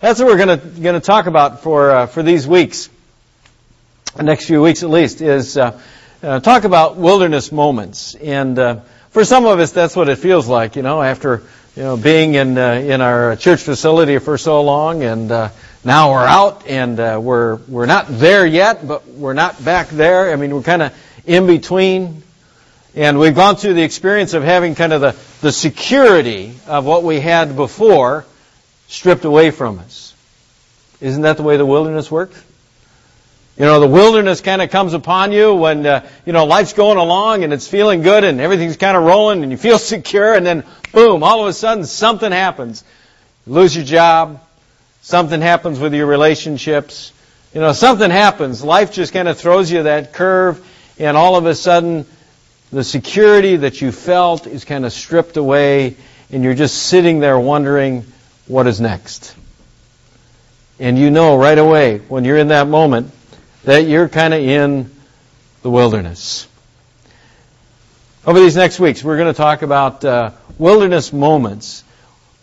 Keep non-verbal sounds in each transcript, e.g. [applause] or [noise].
That's what we're going to talk about for uh, for these weeks, the next few weeks at least, is uh, uh, talk about wilderness moments. And uh, for some of us, that's what it feels like, you know, after you know being in uh, in our church facility for so long, and uh, now we're out, and we're we're not there yet, but we're not back there. I mean, we're kind of in between. And we've gone through the experience of having kind of the, the security of what we had before stripped away from us. Isn't that the way the wilderness works? You know, the wilderness kind of comes upon you when, uh, you know, life's going along and it's feeling good and everything's kind of rolling and you feel [laughs] secure and then boom, all of a sudden something happens. You lose your job. Something happens with your relationships. You know, something happens. Life just kind of throws you that curve and all of a sudden the security that you felt is kind of stripped away and you're just sitting there wondering, what is next? And you know right away when you're in that moment that you're kind of in the wilderness. Over these next weeks, we're going to talk about uh, wilderness moments.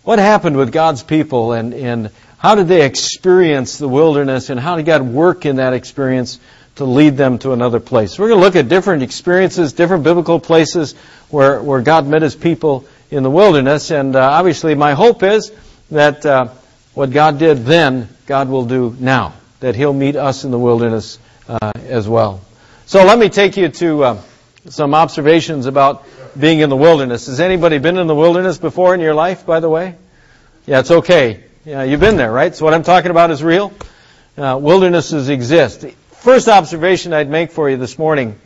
What happened with God's people and, and how did they experience the wilderness and how did God work in that experience to lead them to another place? We're going to look at different experiences, different biblical places where, where God met his people in the wilderness. And uh, obviously, my hope is that uh, what God did then, God will do now. That He'll meet us in the wilderness uh, as well. So let me take you to uh, some observations about being in the wilderness. Has anybody been in the wilderness before in your life, by the way? Yeah, it's okay. Yeah, you've been there, right? So what I'm talking about is real. Uh, wildernesses exist. First observation I'd make for you this morning.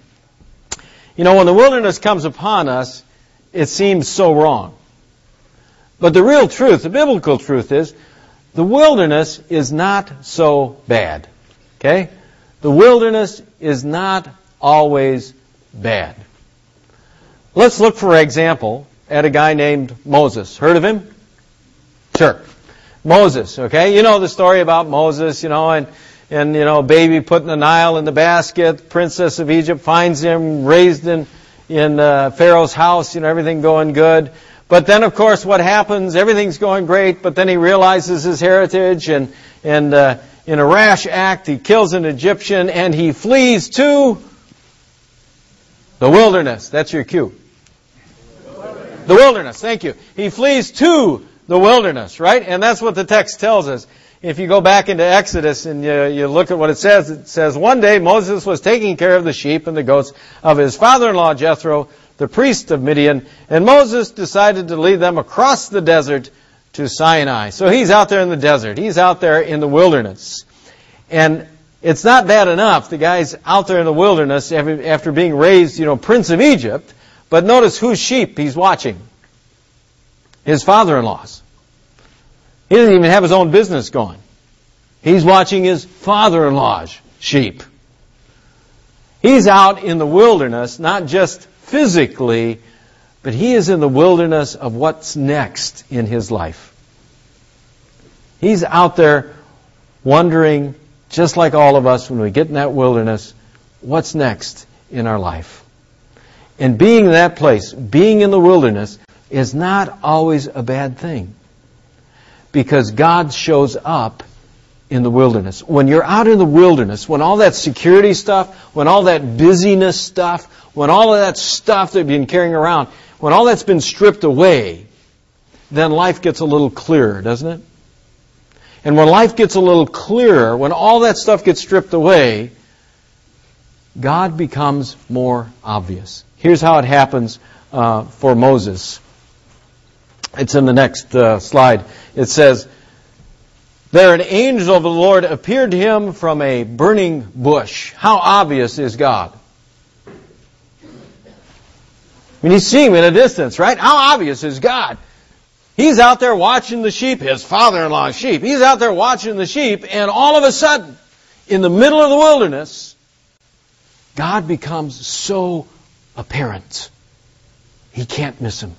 You know, when the wilderness comes upon us, it seems so wrong. But the real truth, the biblical truth is, the wilderness is not so bad. Okay? The wilderness is not always bad. Let's look, for example, at a guy named Moses. Heard of him? Sure. Moses, okay? You know the story about Moses, you know, and, and, you know, baby put in the Nile in the basket, princess of Egypt finds him, raised in, in uh, Pharaoh's house, you know, everything going good. But then, of course, what happens? Everything's going great, but then he realizes his heritage, and and uh, in a rash act, he kills an Egyptian, and he flees to the wilderness. That's your cue. The wilderness. Thank you. He flees to the wilderness, right? And that's what the text tells us. If you go back into Exodus and you, you look at what it says, it says, One day Moses was taking care of the sheep and the goats of his father-in-law Jethro, the priest of Midian, and Moses decided to lead them across the desert to Sinai. So he's out there in the desert. He's out there in the wilderness. And it's not bad enough. The guy's out there in the wilderness after being raised, you know, prince of Egypt. But notice whose sheep he's watching. His father-in-law's. He doesn't even have his own business going. He's watching his father-in-law's sheep. He's out in the wilderness, not just physically, but he is in the wilderness of what's next in his life. He's out there wondering, just like all of us when we get in that wilderness, what's next in our life. And being in that place, being in the wilderness, is not always a bad thing. Because God shows up in the wilderness. When you're out in the wilderness, when all that security stuff, when all that busyness stuff, when all of that stuff that you've been carrying around, when all that's been stripped away, then life gets a little clearer, doesn't it? And when life gets a little clearer, when all that stuff gets stripped away, God becomes more obvious. Here's how it happens uh, for Moses. It's in the next uh, slide. It says, There an angel of the Lord appeared to him from a burning bush. How obvious is God? When you see him in a distance, right? How obvious is God? He's out there watching the sheep, his father-in-law's sheep. He's out there watching the sheep, and all of a sudden, in the middle of the wilderness, God becomes so apparent. He can't miss him.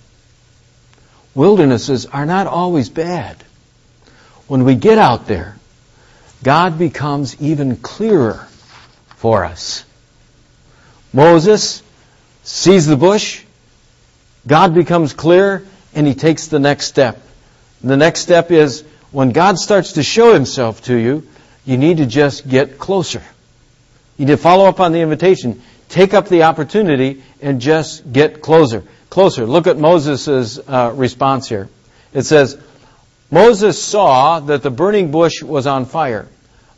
Wildernesses are not always bad. When we get out there, God becomes even clearer for us. Moses sees the bush, God becomes clear and he takes the next step. The next step is when God starts to show himself to you, you need to just get closer. You need to follow up on the invitation. Take up the opportunity and just get closer. Closer. Look at Moses' uh, response here. It says, Moses saw that the burning bush was on fire,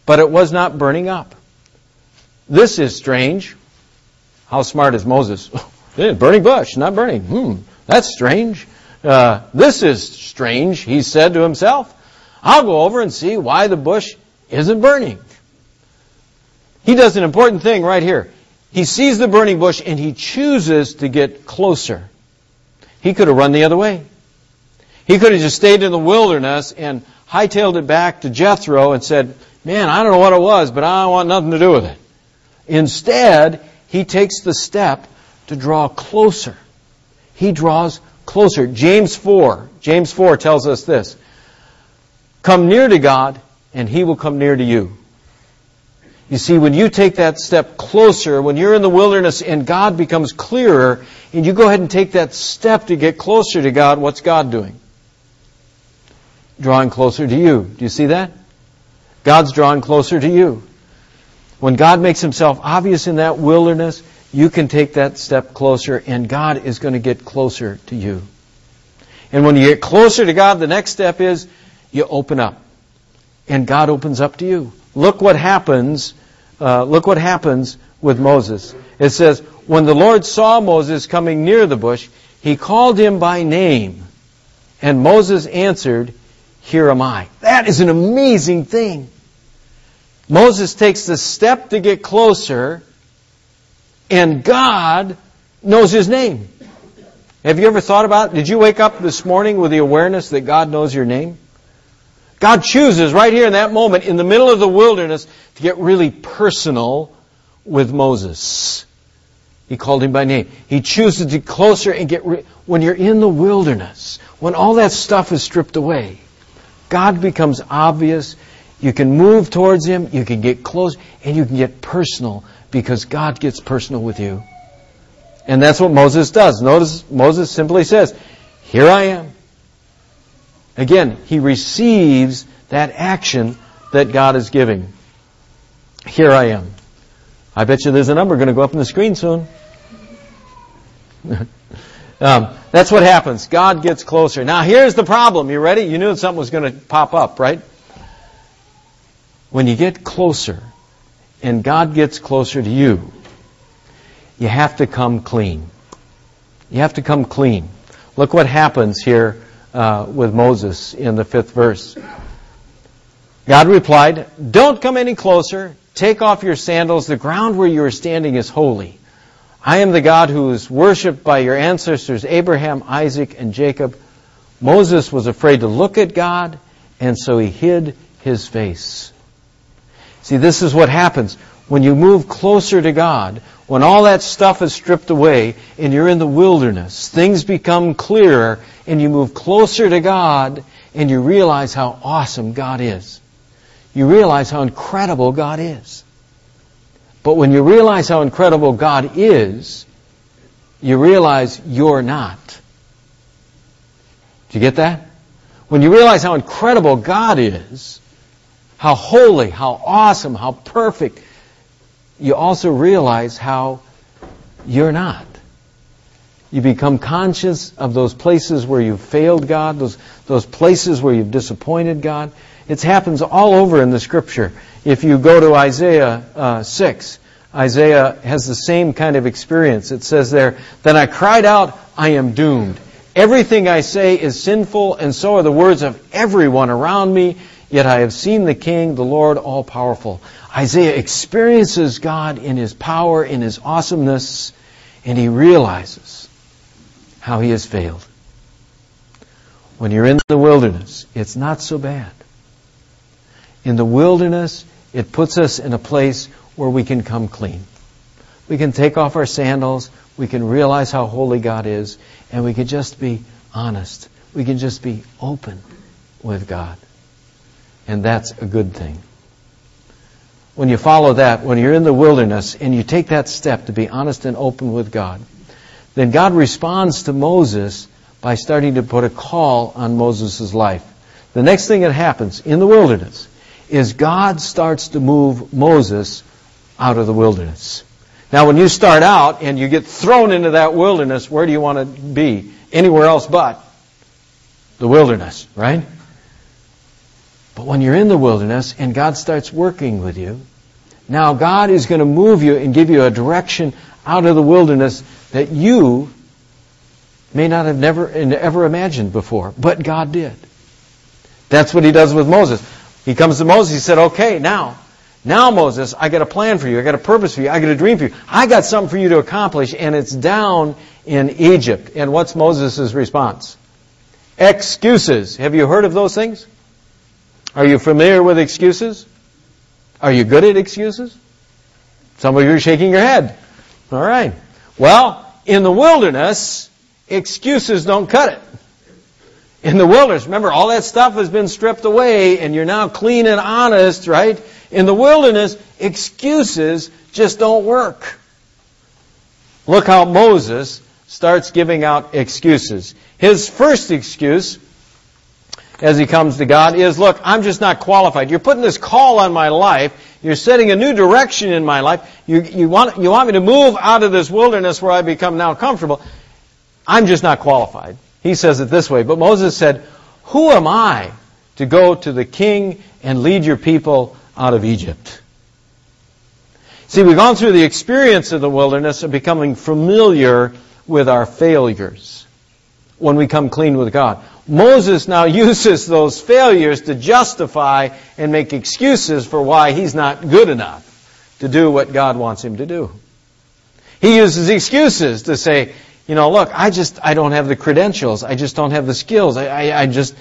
but it was not burning up. This is strange. How smart is Moses? [laughs] burning bush, not burning. Hmm, that's strange. Uh, this is strange, he said to himself. I'll go over and see why the bush isn't burning. He does an important thing right here. He sees the burning bush and he chooses to get closer. He could have run the other way. He could have just stayed in the wilderness and hightailed it back to Jethro and said, Man, I don't know what it was, but I don't want nothing to do with it. Instead, he takes the step to draw closer. He draws closer. James 4, James 4 tells us this. Come near to God, and He will come near to you. You see, when you take that step closer, when you're in the wilderness and God becomes clearer, and you go ahead and take that step to get closer to God, what's God doing? Drawing closer to you. Do you see that? God's drawing closer to you. When God makes himself obvious in that wilderness, you can take that step closer and God is going to get closer to you. And when you get closer to God, the next step is you open up. And God opens up to you. Look what happens, uh, look what happens with Moses. It says, when the Lord saw Moses coming near the bush, he called him by name. And Moses answered, Here am I. That is an amazing thing. Moses takes the step to get closer, and God knows his name. Have you ever thought about it? Did you wake up this morning with the awareness that God knows your name? God chooses right here in that moment, in the middle of the wilderness, to get really personal with Moses. He called him by name. He chooses to get closer and get, re- when you're in the wilderness, when all that stuff is stripped away, God becomes obvious you can move towards Him, you can get close, and you can get personal because God gets personal with you. And that's what Moses does. Notice Moses simply says, Here I am. Again, he receives that action that God is giving. Here I am. I bet you there's a number going to go up on the screen soon. [laughs] um, that's what happens. God gets closer. Now, here's the problem. You ready? You knew something was going to pop up, right? when you get closer and God gets closer to you, you have to come clean. You have to come clean. Look what happens here uh, with Moses in the fifth verse. God replied, Don't come any closer. Take off your sandals. The ground where you are standing is holy. I am the God who is worshipped by your ancestors, Abraham, Isaac, and Jacob. Moses was afraid to look at God, and so he hid his face. See, this is what happens when you move closer to God, when all that stuff is stripped away and you're in the wilderness, things become clearer and you move closer to God and you realize how awesome God is. You realize how incredible God is. But when you realize how incredible God is, you realize you're not. Do you get that? When you realize how incredible God is, how holy, how awesome, how perfect, you also realize how you're not. You become conscious of those places where you've failed God, those, those places where you've disappointed God. It happens all over in the Scripture. If you go to Isaiah uh, 6, Isaiah has the same kind of experience. It says there, Then I cried out, I am doomed. Everything I say is sinful, and so are the words of everyone around me. Yet I have seen the King, the Lord all powerful. Isaiah experiences God in his power, in his awesomeness, and he realizes how he has failed. When you're in the wilderness, it's not so bad. In the wilderness, it puts us in a place where we can come clean. We can take off our sandals, we can realize how holy God is, and we can just be honest. We can just be open with God. And that's a good thing. When you follow that, when you're in the wilderness and you take that step to be honest and open with God, then God responds to Moses by starting to put a call on Moses' life. the next thing that happens in the wilderness is God starts to move Moses out of the wilderness. Now, when you start out and you get thrown into that wilderness, where do you want to be? Anywhere else but the wilderness, right? But when you're in the wilderness and God starts working with you, now God is going to move you and give you a direction out of the wilderness that you may not have never ever imagined before, but God did. That's what he does with Moses. He comes to Moses, he said, "Okay, now now, Moses, I got a plan for you. I got a purpose for you. I got a dream for you. I got something for you to accomplish, and it's down in Egypt. And what's Moses' response? Excuses. Have you heard of those things? Are you familiar with excuses? Are you good at excuses? Some of you are shaking your head. All right. Well, in the wilderness, excuses don't cut it. In the wilderness, remember, all that stuff has been stripped away, and you're now clean and honest, right? In the wilderness, excuses just don't work. Look how Moses starts giving out excuses. His first excuse, as he comes to God, is, look, I'm just not qualified. You're putting this call on my life. You're setting a new direction in my life. You, you, want, you want me to move out of this wilderness where I become now comfortable. I'm just not qualified. He says it this way. But Moses said, Who am I to go to the king and lead your people out of Egypt. See, we've gone through the experience of the wilderness of becoming familiar with our failures when we come clean with God. Moses now [laughs] uses those failures to justify and make excuses for why he's not good enough to do what God wants him to do. He uses excuses to say, you know, look, I just, I don't have the credentials. I just don't have the skills. I, I, I just,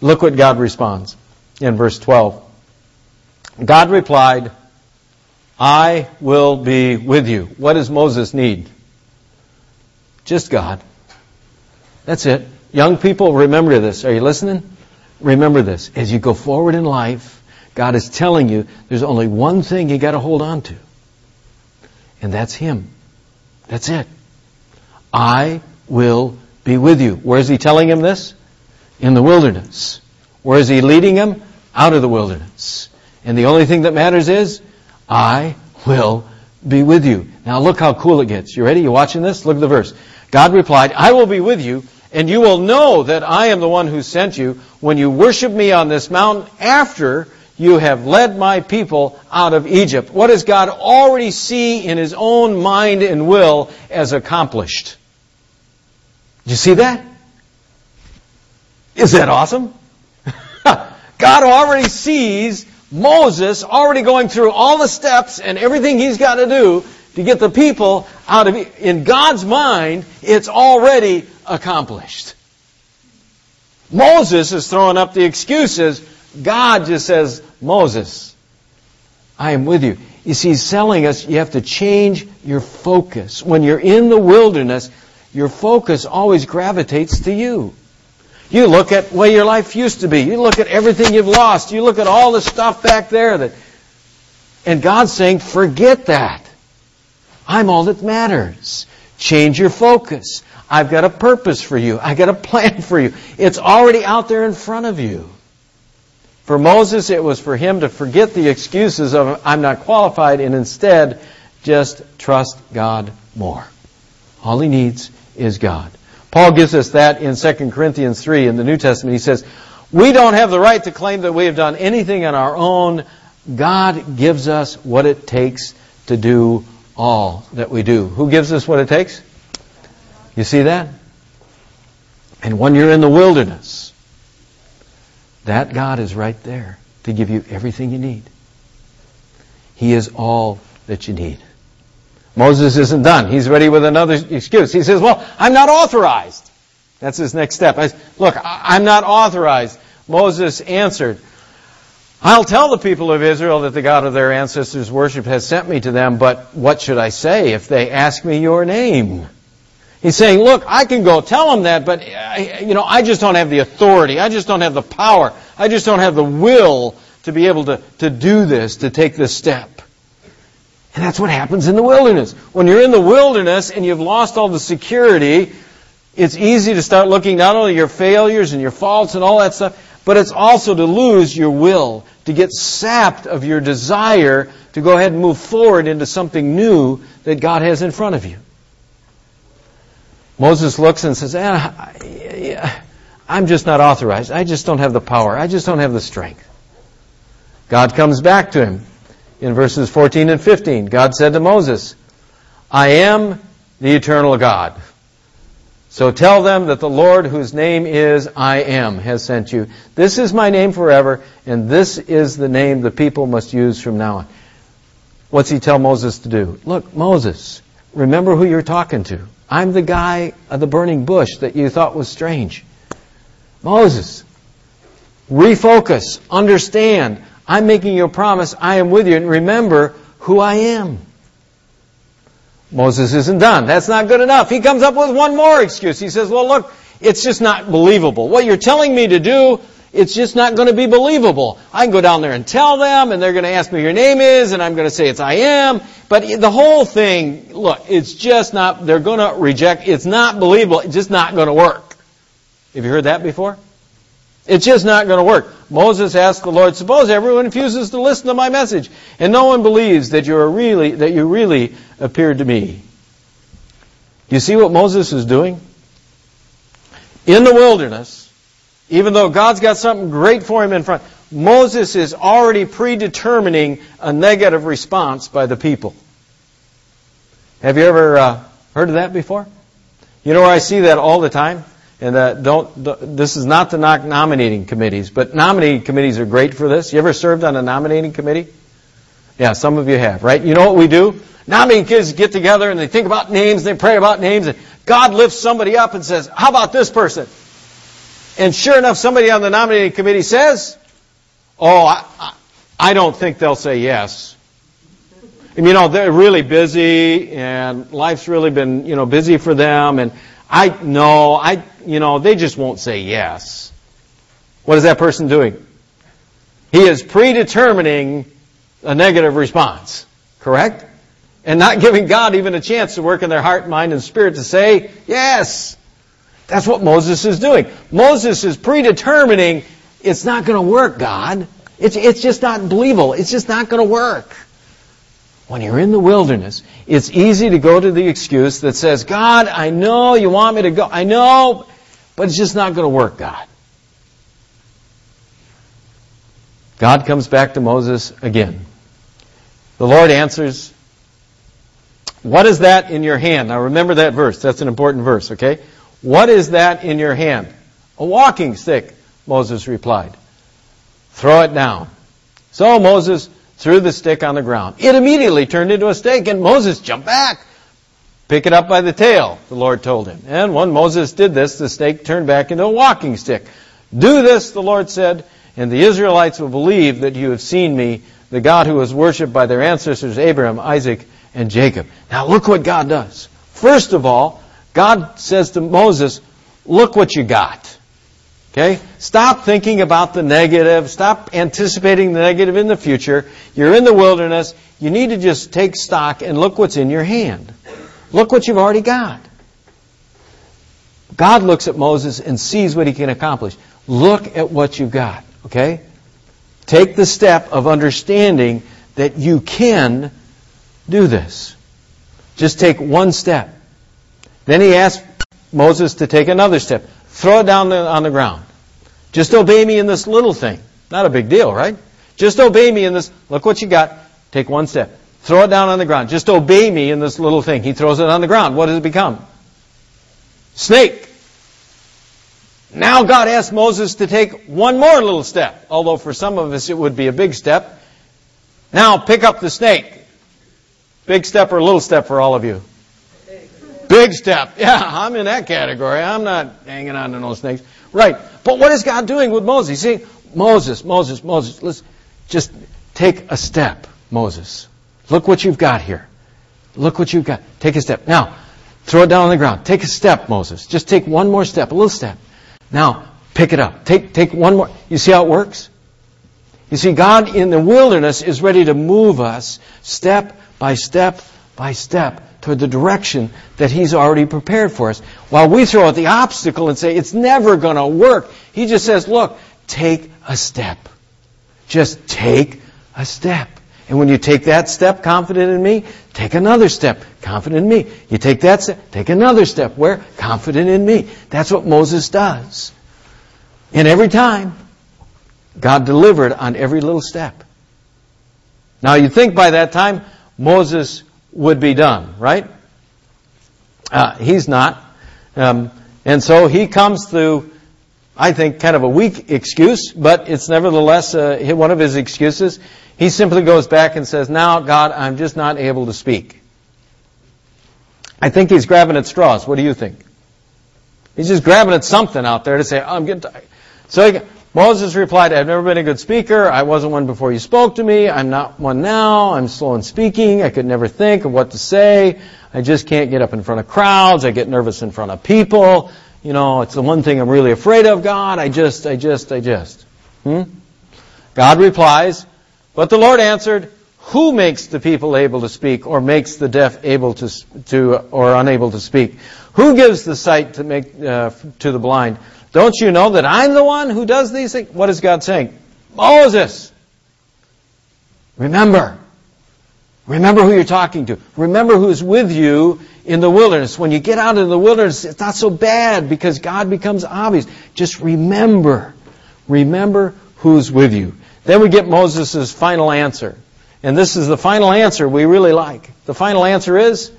look what God responds in verse 12. God replied, I will be with you. What does Moses need? Just God. That's it. Young people, remember this. Are you listening? Remember this. As you go forward in life, God is telling you there's only one thing you got to hold on to. And that's Him. That's it. I will be with you. Where is He telling him this? In the wilderness. Where is He leading him? out of the wilderness. And the only thing that matters is, I will be with you. Now look how cool it gets. You ready? You watching this? Look at the verse. God replied, I will be with you, and you will know that I am the one who sent you when you worship me on this mountain after you have led my people out of Egypt. What does God already see in his own mind and will as accomplished? Did you see that? Is that awesome? [laughs] God already sees Moses already going through all the steps and everything he's got to do to get the people out of in God's mind it's already accomplished. Moses is throwing up the excuses. God just says, Moses, I am with you. You see, he's telling us you have to change your focus. When you're in the wilderness, your focus always gravitates to you. You look at where your life used to be. You look at everything you've lost. You look at all the stuff back there that and God's saying, forget that. I'm all that matters. Change your focus. I've got a purpose for you. I've got a [laughs] plan for you. It's already out there in front of you. For Moses, it was for him to forget the excuses of, I'm not qualified, and instead just trust God more. All he needs is God. Paul gives us that in 2 Corinthians 3 in the New Testament. He says, We don't have the right to claim that we have done anything on our own. God gives us what it takes to do all that we do. Who gives us what it takes? You see that? And when you're in the wilderness, that God is right there to give you everything you need. He is all that you need. Moses isn't done. He's ready with another excuse. He says, Well, I'm not authorized. That's his next step. I, Look, I'm not authorized. Moses answered, I'll tell the people of Israel that the God of their ancestors' worship has sent me to them, but what should I say if they ask me your name? He's saying, look, I can go tell them that, but, you know, I just don't have the authority. I just don't have the power. I just don't have the will to be able to, to do this, to take this step. And that's what happens in the wilderness. When you're in the wilderness and you've lost all the security, It's easy to start looking not only your failures and your faults and all that stuff, but it's also to lose your will, to get sapped of your desire to go ahead and move forward into something new that God has in front of you. Moses looks and says, eh, I'm just not authorized. I just don't have the power. I just don't have the strength. God comes back to him in verses 14 and 15. God said to Moses, I am the eternal God. So tell them that the Lord, whose name is I am, has sent you. This is my name forever, and this is the name the people must use from now on. What's he tell Moses to do? Look, Moses, remember who you're talking to. I'm the guy of the burning bush that you thought was strange. Moses, refocus, understand. I'm making you a promise. I am with you, and remember who I am. Moses isn't done. That's not good enough. He comes up with one more excuse. He says, well, look, it's just not believable. What you're telling me to do, it's just not going to be believable. I can go down there and tell them, and they're going to ask me your name is, and I'm going to say it's I am. But the whole thing, look, it's just not, they're going to reject, it's not believable, it's just not going to work. Have you heard that before? It's just not going to work. Moses asked the Lord, suppose everyone refuses to listen to my message and no one believes that you are really, that you really appeared to me. Do you see what Moses is doing? In the wilderness, even though God's got something great for him in front, Moses is already predetermining a negative response by the people. Have you ever uh, heard of that before? You know where I see that all the time? And uh, don't, this is not to knock nominating committees, but nominating committees are great for this. You ever served on a nominating committee? Yeah, some of you have, right? You know what we do? Nominating kids get together and they think about names, and they pray about names, and God lifts somebody up and says, How about this person? And sure enough, somebody on the nominating committee says, Oh, I, I don't think they'll say yes. And you know, they're really busy and life's really been, you know, busy for them and I know, I you know, they just won't say yes. What is that person doing? He is predetermining a negative response. Correct? And not giving God even a chance to work in their heart, mind, and spirit to say, yes. That's what Moses is doing. Moses is predetermining it's not going to work, God. It's, it's just not believable. It's just not going to work. When you're in the wilderness, it's easy to go to the excuse that says, God, I know you want me to go. I know, but it's just not going to work, God. God comes back to Moses again. The Lord answers, What is that in your hand? Now remember that verse. That's an important verse, okay? What is that in your hand? A walking stick, Moses replied. Throw it down. So Moses threw the stick on the ground. It immediately turned into a stick, and Moses jumped back. Pick it up by the tail, the Lord told him. And when Moses did this, the snake turned back into a walking stick. Do this, the Lord said, and the Israelites will believe that you have seen me, the God who was worshipped by their ancestors Abraham, Isaac, and Jacob. Now look what God does. First of all, God says to Moses, look what you got. Okay? Stop thinking about the negative. Stop anticipating the negative in the future. You're in the wilderness. You need to just take stock and look what's in your hand. Look what you've already got. God looks at Moses and sees what he can accomplish. Look at what you've got. Okay? Take the step of understanding that you can do this. Just take one step. Then he asked Moses to take another step. Throw it down on the ground. Just obey me in this little thing. Not a big deal, right? Just obey me in this. Look what you got. Take one step. Throw it down on the ground. Just obey me in this little thing. He throws it on the ground. What does it become? Snake. Now God asked Moses to take one more little step, although for some of us it would be a big step. Now pick up the snake. Big step or little step for all of you? Big step. [laughs] Yeah, I'm in that category. I'm not hanging on to no snakes. Right. But what is God doing with Moses? See, Moses, Moses, Moses, let's just take a step, Moses. Look what you've got here. Look what you've got. Take a step. Now, throw it down on the ground. Take a step, Moses. Just take one more step, a little step. Now, pick it up. Take, take one more. You see how it works? You see, God in the wilderness is ready to move us step by step by step toward the direction that He's already prepared for us. While we throw out the obstacle and say, it's never going to work, He just says, look, take a step. Just take a step. And when you take that step, confident in me, take another step, confident in me. You take that step, take another step. Where? Confident in me. That's what Moses does. And every time, God delivered on every little step. Now you think by that time, Moses would be done, right? Uh, he's not. Um, and so he comes through, I think, kind of a weak excuse, but it's nevertheless uh, one of his excuses. He simply goes back and says, Now, God, I'm just not able to speak. I think he's grabbing at straws. What do you think? He's just grabbing at something out there to say, oh, I'm getting tired. So he, Moses replied, I've never been a good speaker. I wasn't one before you spoke to me. I'm not one now. I'm slow in speaking. I could never think of what to say. I just can't get up in front of crowds. I get nervous in front of people. You know, it's the one thing I'm really afraid of, God. I just, I just, I just. Hmm? God replies, but the Lord answered, who makes the people able to speak or makes the deaf able to, to or unable to speak? Who gives the sight to make, uh, to the blind? Don't you know that I'm the one who does these things? What is God saying? Moses, remember. Remember who you're talking to. Remember who's with you in the wilderness. When you get out in the wilderness, it's not so bad because God becomes obvious. Just remember. Remember who's with you. Then we get Moses' final answer. And this is the final answer we really like. The final answer is,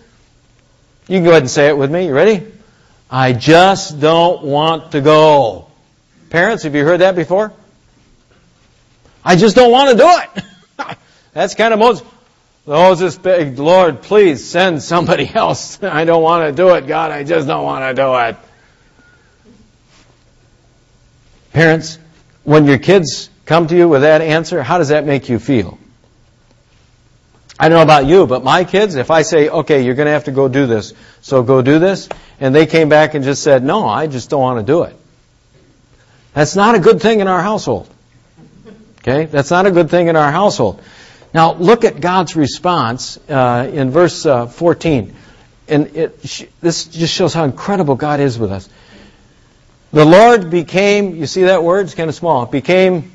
you can go ahead and say it with me. You ready? I just don't want to go. Parents, have you heard that before? I just don't want to do it. [laughs] That's kind of Moses. Moses begged, Lord, please send somebody [laughs] else. I don't want to do it, God. I just don't want to do it. Parents, when your kids come to you with that answer, how does that make you feel? I don't know about you, but my kids, if I say, okay, you're going to have to go do this, so go do this, and they came back and just said, no, I just don't want to do it. That's not a good thing in our household. Okay? That's not a good thing in our household. Now, look at God's response uh, in verse uh, 14. And it, this just shows how incredible God is with us. The Lord became, you see that word? It's kind of small. Became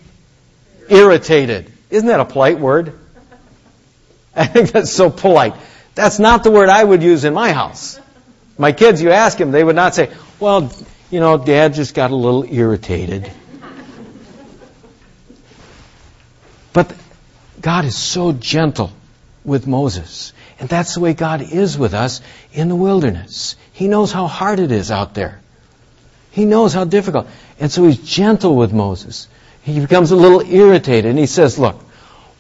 irritated. Isn't that a polite word? [laughs] I think that's so polite. That's not the word I would use in my house. My kids, you ask them, they would not say, well, you know, dad just got a little irritated. But God is so gentle with Moses. And that's the way God is with us in the wilderness. He knows how hard it is out there. He knows how difficult. And so he's gentle with Moses. He becomes a little irritated and he says, look,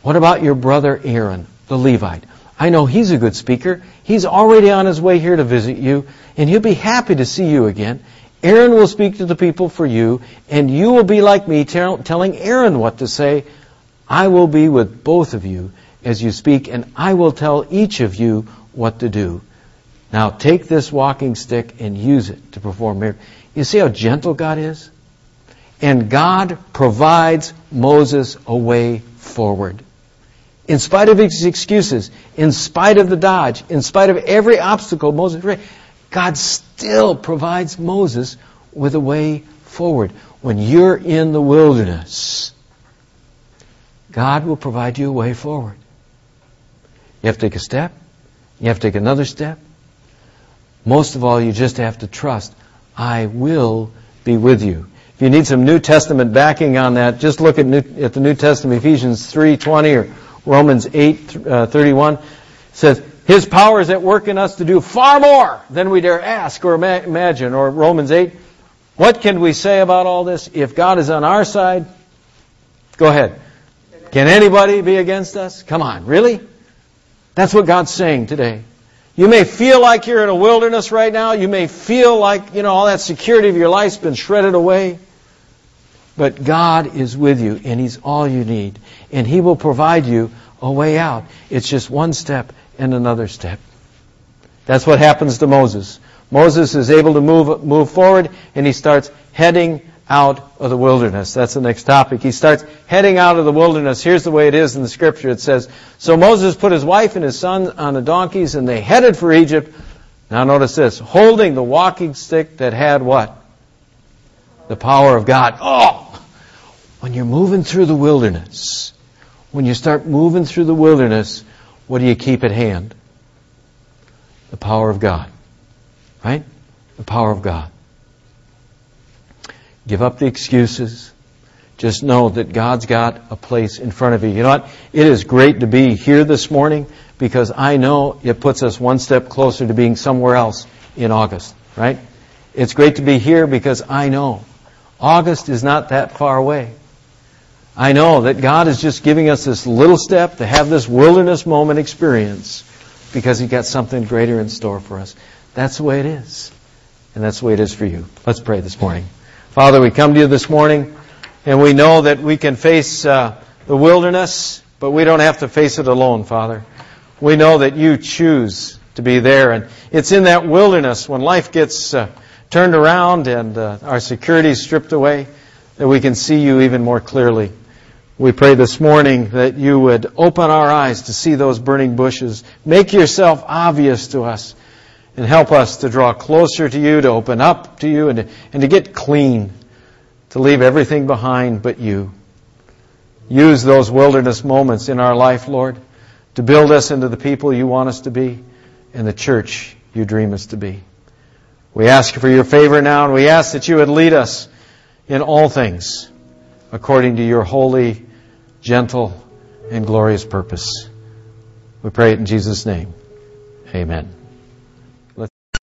what about your brother Aaron? the Levite. I know he's a good speaker. He's already on his way here to visit you, and he'll be happy to see you again. Aaron will speak to the people for you, and you will be like me, tell, telling Aaron what to say. I will be with both of you as you speak, and I will tell each of you what to do. Now take this walking stick and use it to perform miracles. You see how gentle God is? And God provides Moses a way forward. In spite of his excuses, in spite of the dodge, in spite of every obstacle Moses God still provides Moses with a way forward. When you're in the wilderness, God will provide you a way forward. You have to take a step. You have to take another step. Most of all, you just have to trust. I will be with you. If you need some New Testament backing on that, just look at, New, at the New Testament, Ephesians 3.20 or Romans 8, uh, 31 says, His power is at work in us to do far more than we dare ask or ima- imagine. Or Romans 8, what can we say about all this? If God is on our side, go ahead. Can anybody be against us? Come on, really? That's what God's saying today. You may feel like you're in a wilderness right now. You may feel like, you know, all that security of your life's been shredded away. But God is with you, and He's all you need. And He will provide you a way out. It's just one step and another step. That's what happens to Moses. Moses is able to move, move forward, and he starts heading out of the wilderness. That's the next topic. He starts heading out of the wilderness. Here's the way it is in the scripture. It says, So Moses put his wife and his son on the donkeys and they headed for Egypt. Now notice this, holding the walking stick that had what? The power of God. Oh! When you're moving through the wilderness, when you start moving through the wilderness, what do you keep at hand? The power of God. Right? The power of God. Give up the excuses. Just know that God's got a place in front of you. You know what? It is great to be here this morning because I know it puts us one step closer to being somewhere else in August, right? It's great to be here because I know August is not that far away. I know that God is just giving us this little step to have this wilderness moment experience because He's got something greater in store for us. That's the way it is. And that's the way it is for you. Let's pray this morning. Father, we come to you this morning and we know that we can face uh, the wilderness, but we don't have to face it alone, Father. We know that you choose to be there. And it's in that wilderness when life gets uh, turned around and uh, our security is stripped away that we can see you even more clearly. We pray this morning that you would open our eyes to see those burning bushes. Make yourself obvious to us and help us to draw closer to you, to open up to you, and to, and to get clean, to leave everything behind but you. Use those wilderness moments in our life, Lord, to build us into the people you want us to be and the church you dream us to be. We ask for your favor now, and we ask that you would lead us in all things according to your holy, gentle, and glorious purpose. We pray it in Jesus' name. Amen.